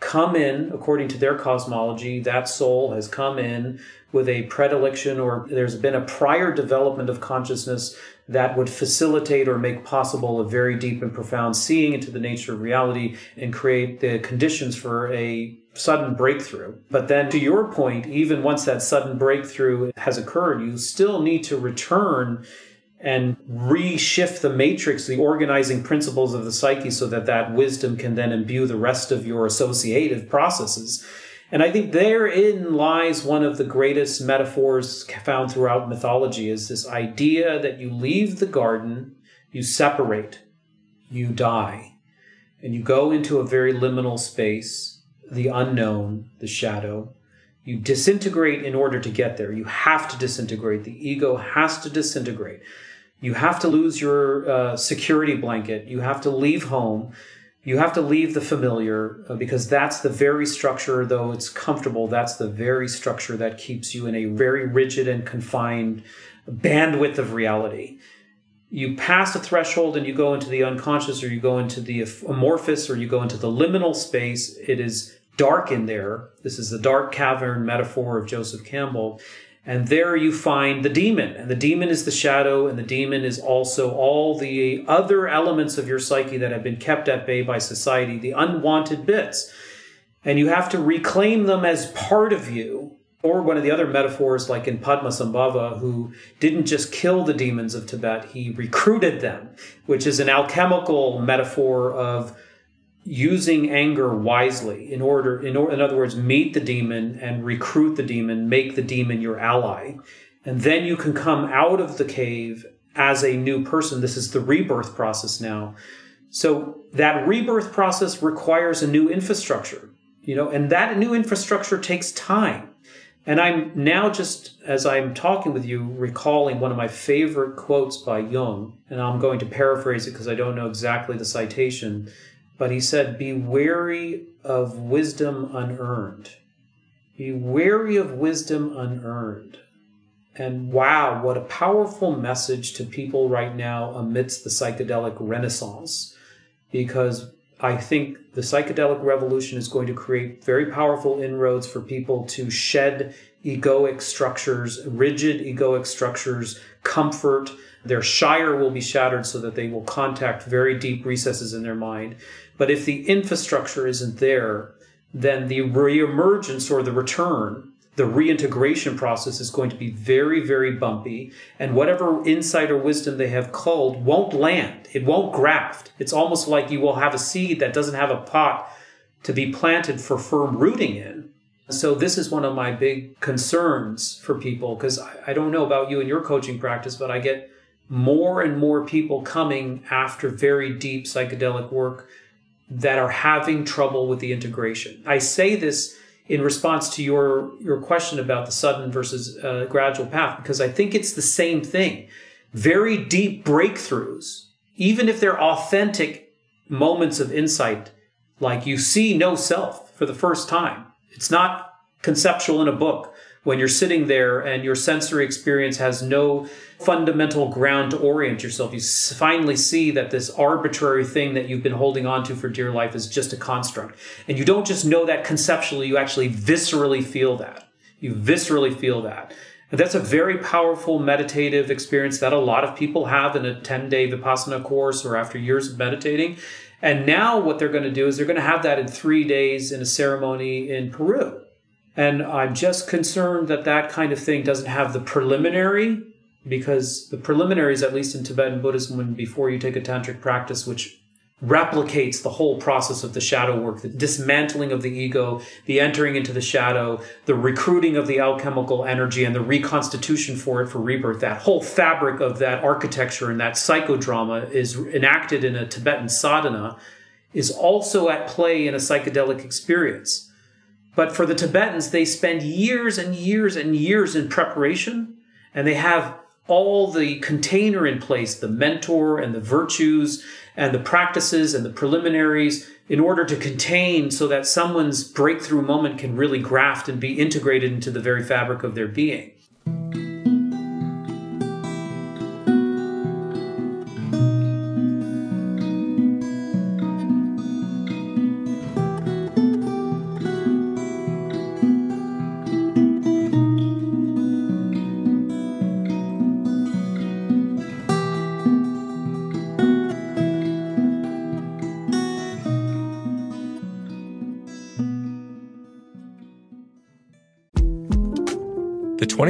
come in according to their cosmology that soul has come in with a predilection or there's been a prior development of consciousness that would facilitate or make possible a very deep and profound seeing into the nature of reality and create the conditions for a sudden breakthrough. But then to your point, even once that sudden breakthrough has occurred, you still need to return and reshift the matrix, the organizing principles of the psyche so that that wisdom can then imbue the rest of your associative processes. And I think therein lies one of the greatest metaphors found throughout mythology is this idea that you leave the garden, you separate, you die, and you go into a very liminal space, the unknown, the shadow. You disintegrate in order to get there. You have to disintegrate. The ego has to disintegrate. You have to lose your uh, security blanket. You have to leave home you have to leave the familiar uh, because that's the very structure, though it's comfortable, that's the very structure that keeps you in a very rigid and confined bandwidth of reality. You pass a threshold and you go into the unconscious, or you go into the amorphous, or you go into the liminal space. It is dark in there. This is the dark cavern metaphor of Joseph Campbell. And there you find the demon. And the demon is the shadow, and the demon is also all the other elements of your psyche that have been kept at bay by society, the unwanted bits. And you have to reclaim them as part of you. Or one of the other metaphors, like in Padmasambhava, who didn't just kill the demons of Tibet, he recruited them, which is an alchemical metaphor of using anger wisely in order in, or, in other words meet the demon and recruit the demon make the demon your ally. And then you can come out of the cave as a new person. This is the rebirth process now. So that rebirth process requires a new infrastructure you know and that new infrastructure takes time. And i'm now just as i'm talking with you recalling one of my favorite quotes by jung and i'm going to paraphrase it because i don't know exactly the citation but he said, Be wary of wisdom unearned. Be wary of wisdom unearned. And wow, what a powerful message to people right now amidst the psychedelic renaissance. Because I think the psychedelic revolution is going to create very powerful inroads for people to shed egoic structures, rigid egoic structures, comfort. Their shire will be shattered so that they will contact very deep recesses in their mind. But if the infrastructure isn't there, then the reemergence or the return, the reintegration process is going to be very, very bumpy. And whatever insight or wisdom they have culled won't land. It won't graft. It's almost like you will have a seed that doesn't have a pot to be planted for firm rooting in. So this is one of my big concerns for people because I don't know about you and your coaching practice, but I get more and more people coming after very deep psychedelic work that are having trouble with the integration. I say this in response to your your question about the sudden versus uh, gradual path because I think it's the same thing. Very deep breakthroughs, even if they're authentic moments of insight, like you see no self for the first time. It's not conceptual in a book when you're sitting there and your sensory experience has no fundamental ground to orient yourself. You finally see that this arbitrary thing that you've been holding on to for dear life is just a construct. And you don't just know that conceptually, you actually viscerally feel that. You viscerally feel that. And that's a very powerful meditative experience that a lot of people have in a 10 day Vipassana course or after years of meditating. And now what they're going to do is they're going to have that in three days in a ceremony in Peru. And I'm just concerned that that kind of thing doesn't have the preliminary, because the preliminaries, at least in Tibetan Buddhism, when before you take a tantric practice, which replicates the whole process of the shadow work, the dismantling of the ego, the entering into the shadow, the recruiting of the alchemical energy, and the reconstitution for it for rebirth. That whole fabric of that architecture and that psychodrama is enacted in a Tibetan sadhana, is also at play in a psychedelic experience. But for the Tibetans, they spend years and years and years in preparation, and they have all the container in place the mentor and the virtues and the practices and the preliminaries in order to contain so that someone's breakthrough moment can really graft and be integrated into the very fabric of their being.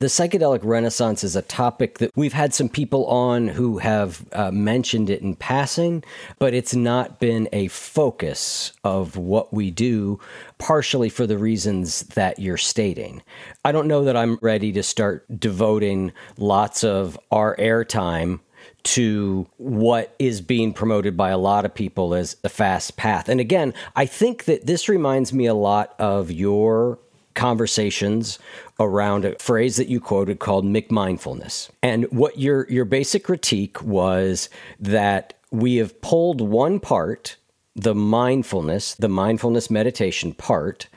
The psychedelic renaissance is a topic that we've had some people on who have uh, mentioned it in passing, but it's not been a focus of what we do, partially for the reasons that you're stating. I don't know that I'm ready to start devoting lots of our airtime to what is being promoted by a lot of people as the fast path. And again, I think that this reminds me a lot of your conversations around a phrase that you quoted called McMindfulness. And what your your basic critique was that we have pulled one part, the mindfulness, the mindfulness meditation part,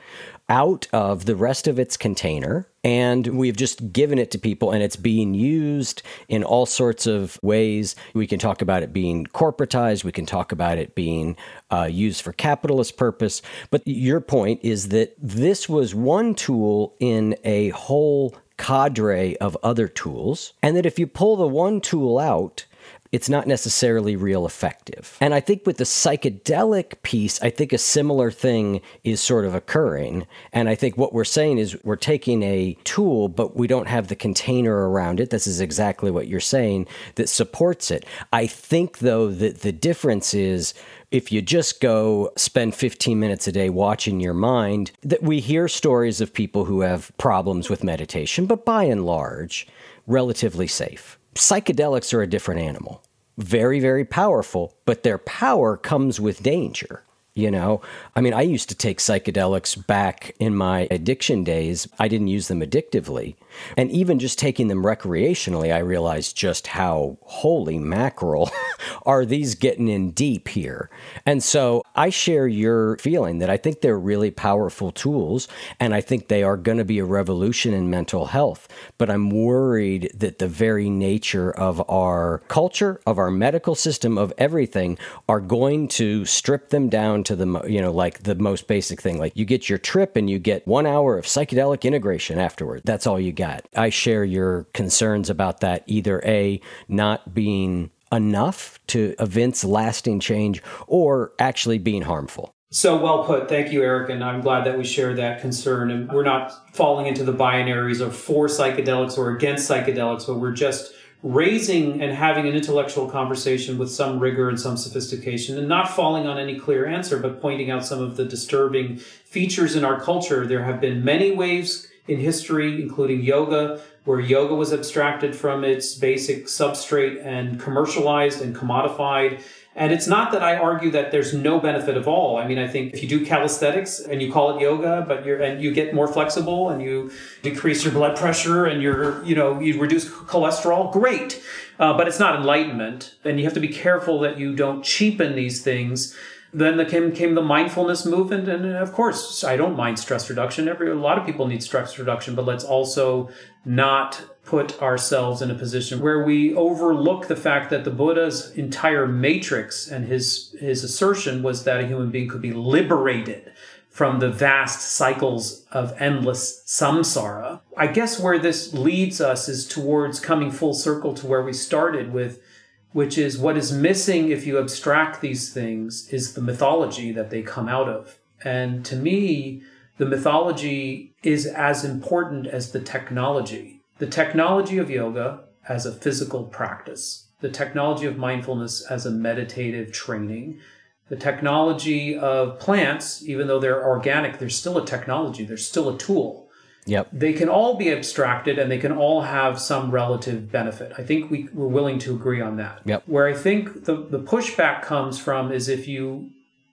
out of the rest of its container and we've just given it to people and it's being used in all sorts of ways. We can talk about it being corporatized. We can talk about it being uh, used for capitalist purpose. But your point is that this was one tool in a whole cadre of other tools and that if you pull the one tool out it's not necessarily real effective. And I think with the psychedelic piece, I think a similar thing is sort of occurring. And I think what we're saying is we're taking a tool, but we don't have the container around it. This is exactly what you're saying that supports it. I think, though, that the difference is if you just go spend 15 minutes a day watching your mind, that we hear stories of people who have problems with meditation, but by and large, relatively safe psychedelics are a different animal. Very, very powerful, but their power comes with danger. You know, I mean, I used to take psychedelics back in my addiction days. I didn't use them addictively. And even just taking them recreationally, I realized just how holy mackerel *laughs* are these getting in deep here. And so I share your feeling that I think they're really powerful tools and I think they are going to be a revolution in mental health. But I'm worried that the very nature of our culture, of our medical system, of everything are going to strip them down to the, you know, like the most basic thing. Like you get your trip and you get one hour of psychedelic integration afterward. That's all you get. I share your concerns about that either A, not being enough to evince lasting change, or actually being harmful. So well put. Thank you, Eric. And I'm glad that we share that concern. And we're not falling into the binaries of for psychedelics or against psychedelics, but we're just raising and having an intellectual conversation with some rigor and some sophistication and not falling on any clear answer, but pointing out some of the disturbing features in our culture. There have been many waves in history, including yoga, where yoga was abstracted from its basic substrate and commercialized and commodified. And it's not that I argue that there's no benefit of all. I mean, I think if you do calisthenics and you call it yoga, but you're and you get more flexible and you decrease your blood pressure and you're you know you reduce cholesterol, great. Uh, but it's not enlightenment, and you have to be careful that you don't cheapen these things then the, came, came the mindfulness movement and of course i don't mind stress reduction. Every a lot of people need stress reduction but let's also not put ourselves in a position where we overlook the fact that the buddha's entire matrix and his his assertion was that a human being could be liberated from the vast cycles of endless samsara. I guess where this leads us is towards coming full circle to where we started with which is what is missing if you abstract these things is the mythology that they come out of. And to me, the mythology is as important as the technology. The technology of yoga as a physical practice, the technology of mindfulness as a meditative training, the technology of plants, even though they're organic, they're still a technology, they're still a tool. Yep. They can all be abstracted and they can all have some relative benefit. I think we, we're willing to agree on that. Yep. Where I think the, the pushback comes from is if you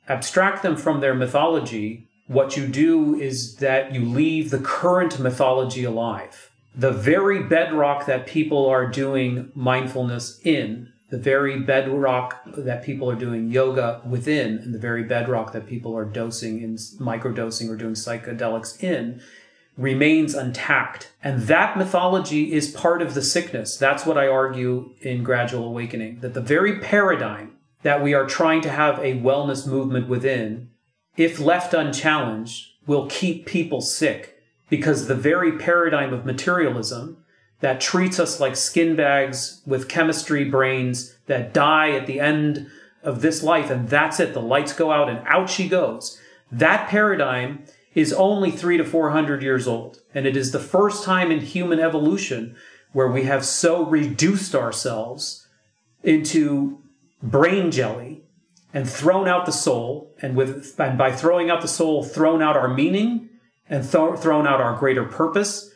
abstract them from their mythology, what you do is that you leave the current mythology alive. The very bedrock that people are doing mindfulness in, the very bedrock that people are doing yoga within, and the very bedrock that people are dosing in microdosing or doing psychedelics in remains untapped. And that mythology is part of the sickness. That's what I argue in Gradual Awakening that the very paradigm that we are trying to have a wellness movement within, if left unchallenged, will keep people sick because the very paradigm of materialism that treats us like skin bags with chemistry brains that die at the end of this life and that's it the lights go out and out she goes that paradigm is only 3 to 400 years old. And it is the first time in human evolution where we have so reduced ourselves into brain jelly and thrown out the soul and with and by throwing out the soul thrown out our meaning and th- thrown out our greater purpose.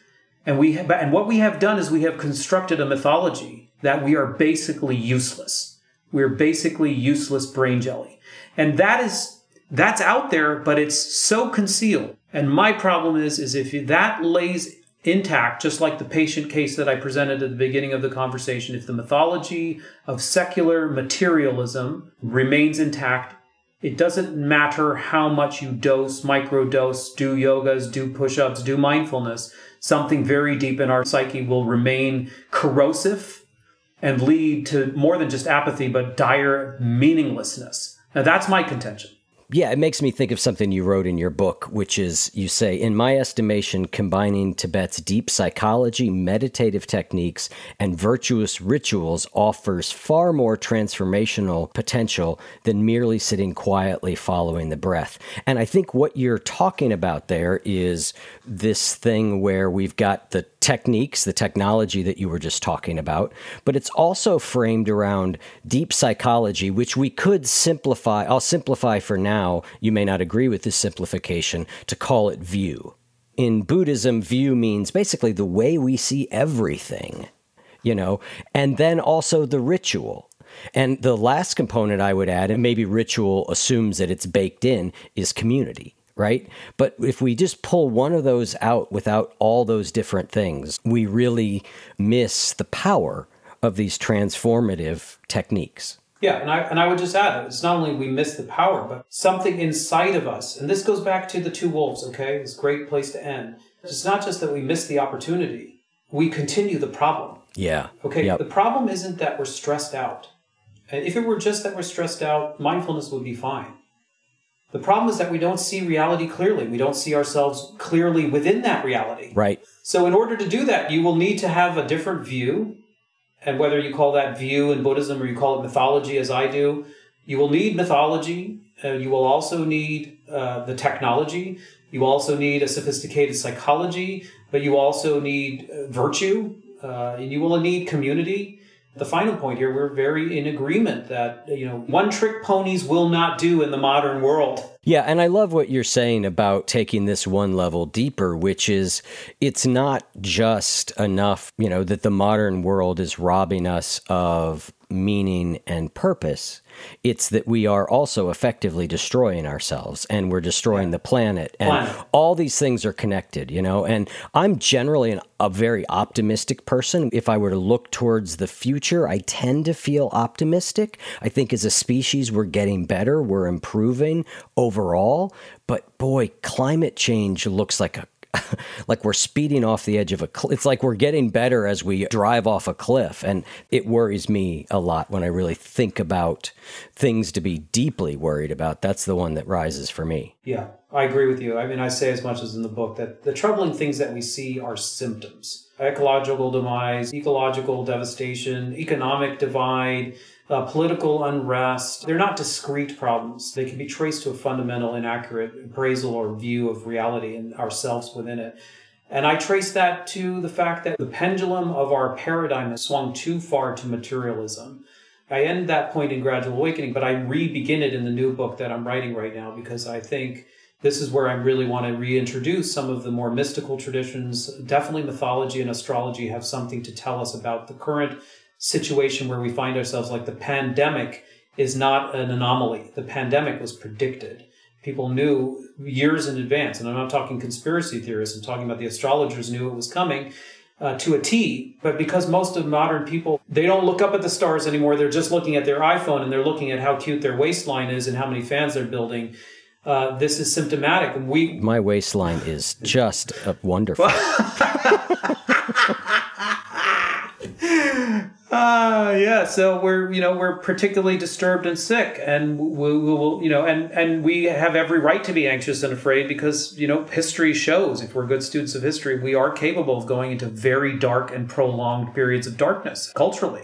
And we have, and what we have done is we have constructed a mythology that we are basically useless. We're basically useless brain jelly. And that is that's out there but it's so concealed and my problem is is if that lays intact, just like the patient case that I presented at the beginning of the conversation. If the mythology of secular materialism remains intact, it doesn't matter how much you dose, microdose, do yogas, do push ups, do mindfulness. Something very deep in our psyche will remain corrosive and lead to more than just apathy, but dire meaninglessness. Now, that's my contention. Yeah, it makes me think of something you wrote in your book, which is you say, in my estimation, combining Tibet's deep psychology, meditative techniques, and virtuous rituals offers far more transformational potential than merely sitting quietly following the breath. And I think what you're talking about there is this thing where we've got the techniques, the technology that you were just talking about, but it's also framed around deep psychology, which we could simplify. I'll simplify for now. You may not agree with this simplification to call it view. In Buddhism, view means basically the way we see everything, you know, and then also the ritual. And the last component I would add, and maybe ritual assumes that it's baked in, is community right? But if we just pull one of those out without all those different things, we really miss the power of these transformative techniques. Yeah, and I and I would just add it's not only we miss the power, but something inside of us, and this goes back to the two wolves. Okay, it's a great place to end. It's not just that we miss the opportunity; we continue the problem. Yeah. Okay. Yep. The problem isn't that we're stressed out. And if it were just that we're stressed out, mindfulness would be fine. The problem is that we don't see reality clearly. We don't see ourselves clearly within that reality. Right. So, in order to do that, you will need to have a different view. And whether you call that view in Buddhism or you call it mythology, as I do, you will need mythology. Uh, you will also need uh, the technology. You also need a sophisticated psychology, but you also need uh, virtue. Uh, and you will need community the final point here, we're very in agreement that, you know, one trick ponies will not do in the modern world. Yeah, and I love what you're saying about taking this one level deeper, which is it's not just enough, you know, that the modern world is robbing us of meaning and purpose. It's that we are also effectively destroying ourselves and we're destroying the planet. And all these things are connected, you know. And I'm generally an, a very optimistic person. If I were to look towards the future, I tend to feel optimistic. I think as a species, we're getting better, we're improving overall. But boy, climate change looks like a *laughs* like we're speeding off the edge of a cliff. It's like we're getting better as we drive off a cliff. And it worries me a lot when I really think about things to be deeply worried about. That's the one that rises for me. Yeah, I agree with you. I mean, I say as much as in the book that the troubling things that we see are symptoms ecological demise, ecological devastation, economic divide uh, political unrest. They're not discrete problems. They can be traced to a fundamental inaccurate appraisal or view of reality and ourselves within it. And I trace that to the fact that the pendulum of our paradigm has swung too far to materialism. I end that point in Gradual Awakening, but I re begin it in the new book that I'm writing right now because I think this is where I really want to reintroduce some of the more mystical traditions. Definitely mythology and astrology have something to tell us about the current situation where we find ourselves like the pandemic is not an anomaly. The pandemic was predicted. People knew years in advance, and I'm not talking conspiracy theorists, I'm talking about the astrologers knew it was coming uh, to a T. But because most of modern people, they don't look up at the stars anymore, they're just looking at their iPhone and they're looking at how cute their waistline is and how many fans they're building. Uh, this is symptomatic. We, my waistline is just wonderful. *laughs* *laughs* Ah, yeah, so we're you know we're particularly disturbed and sick, and we, we will you know and and we have every right to be anxious and afraid because you know history shows if we're good students of history we are capable of going into very dark and prolonged periods of darkness culturally,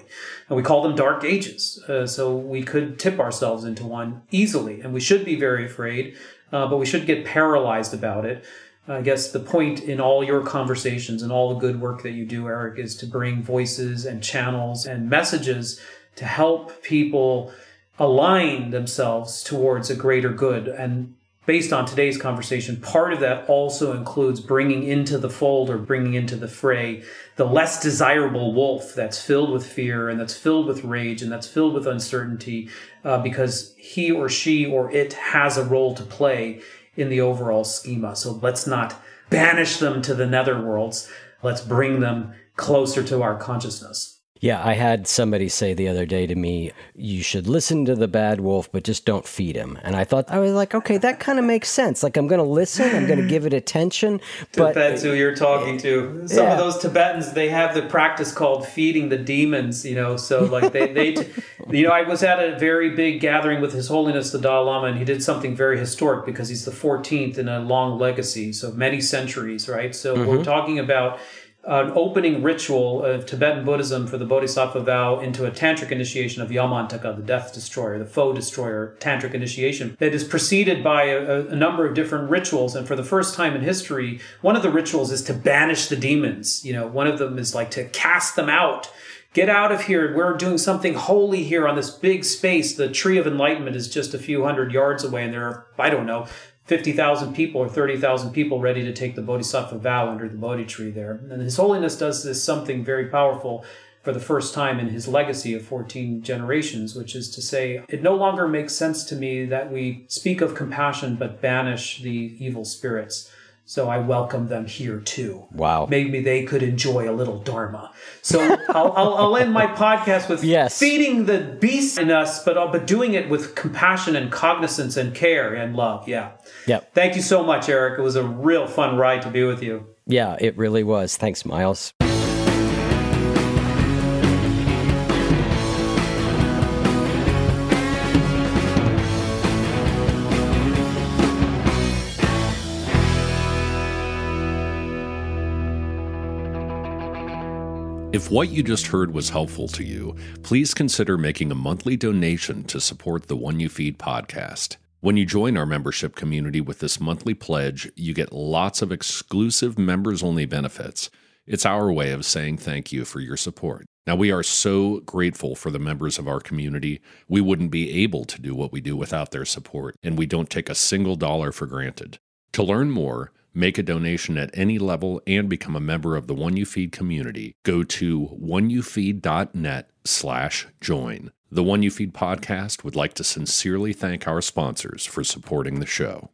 and we call them dark ages. Uh, so we could tip ourselves into one easily, and we should be very afraid, uh, but we should get paralyzed about it. I guess the point in all your conversations and all the good work that you do, Eric, is to bring voices and channels and messages to help people align themselves towards a greater good. And based on today's conversation, part of that also includes bringing into the fold or bringing into the fray the less desirable wolf that's filled with fear and that's filled with rage and that's filled with uncertainty uh, because he or she or it has a role to play in the overall schema. So let's not banish them to the netherworlds. Let's bring them closer to our consciousness. Yeah, I had somebody say the other day to me, you should listen to the bad wolf, but just don't feed him. And I thought, I was like, okay, that kind of makes sense. Like, I'm going to listen, I'm going to give it attention. *laughs* but Tibet's who you're talking to. Some yeah. of those Tibetans, they have the practice called feeding the demons, you know. So, like, they, they *laughs* you know, I was at a very big gathering with His Holiness the Dalai Lama, and he did something very historic because he's the 14th in a long legacy, so many centuries, right? So, mm-hmm. we're talking about an opening ritual of Tibetan Buddhism for the Bodhisattva vow into a tantric initiation of Yamantaka, the death destroyer, the foe destroyer tantric initiation that is preceded by a, a, number of different rituals. And for the first time in history, one of the rituals is to banish the demons. You know, one of them is like to cast them out. Get out of here. We're doing something holy here on this big space. The tree of enlightenment is just a few hundred yards away, and there are, I don't know, 50,000 people or 30,000 people ready to take the Bodhisattva vow under the Bodhi tree there. And His Holiness does this something very powerful for the first time in his legacy of 14 generations, which is to say, it no longer makes sense to me that we speak of compassion but banish the evil spirits. So I welcome them here too. Wow. Maybe they could enjoy a little Dharma. So *laughs* I'll, I'll, I'll, end my podcast with yes. feeding the beast in us, but, uh, but doing it with compassion and cognizance and care and love. Yeah. Yep. Thank you so much, Eric. It was a real fun ride to be with you. Yeah, it really was. Thanks, Miles. If what you just heard was helpful to you, please consider making a monthly donation to support the One You Feed podcast. When you join our membership community with this monthly pledge, you get lots of exclusive members only benefits. It's our way of saying thank you for your support. Now, we are so grateful for the members of our community. We wouldn't be able to do what we do without their support, and we don't take a single dollar for granted. To learn more, Make a donation at any level and become a member of the One You Feed community. Go to oneyoufeed.net slash join. The One You Feed podcast would like to sincerely thank our sponsors for supporting the show.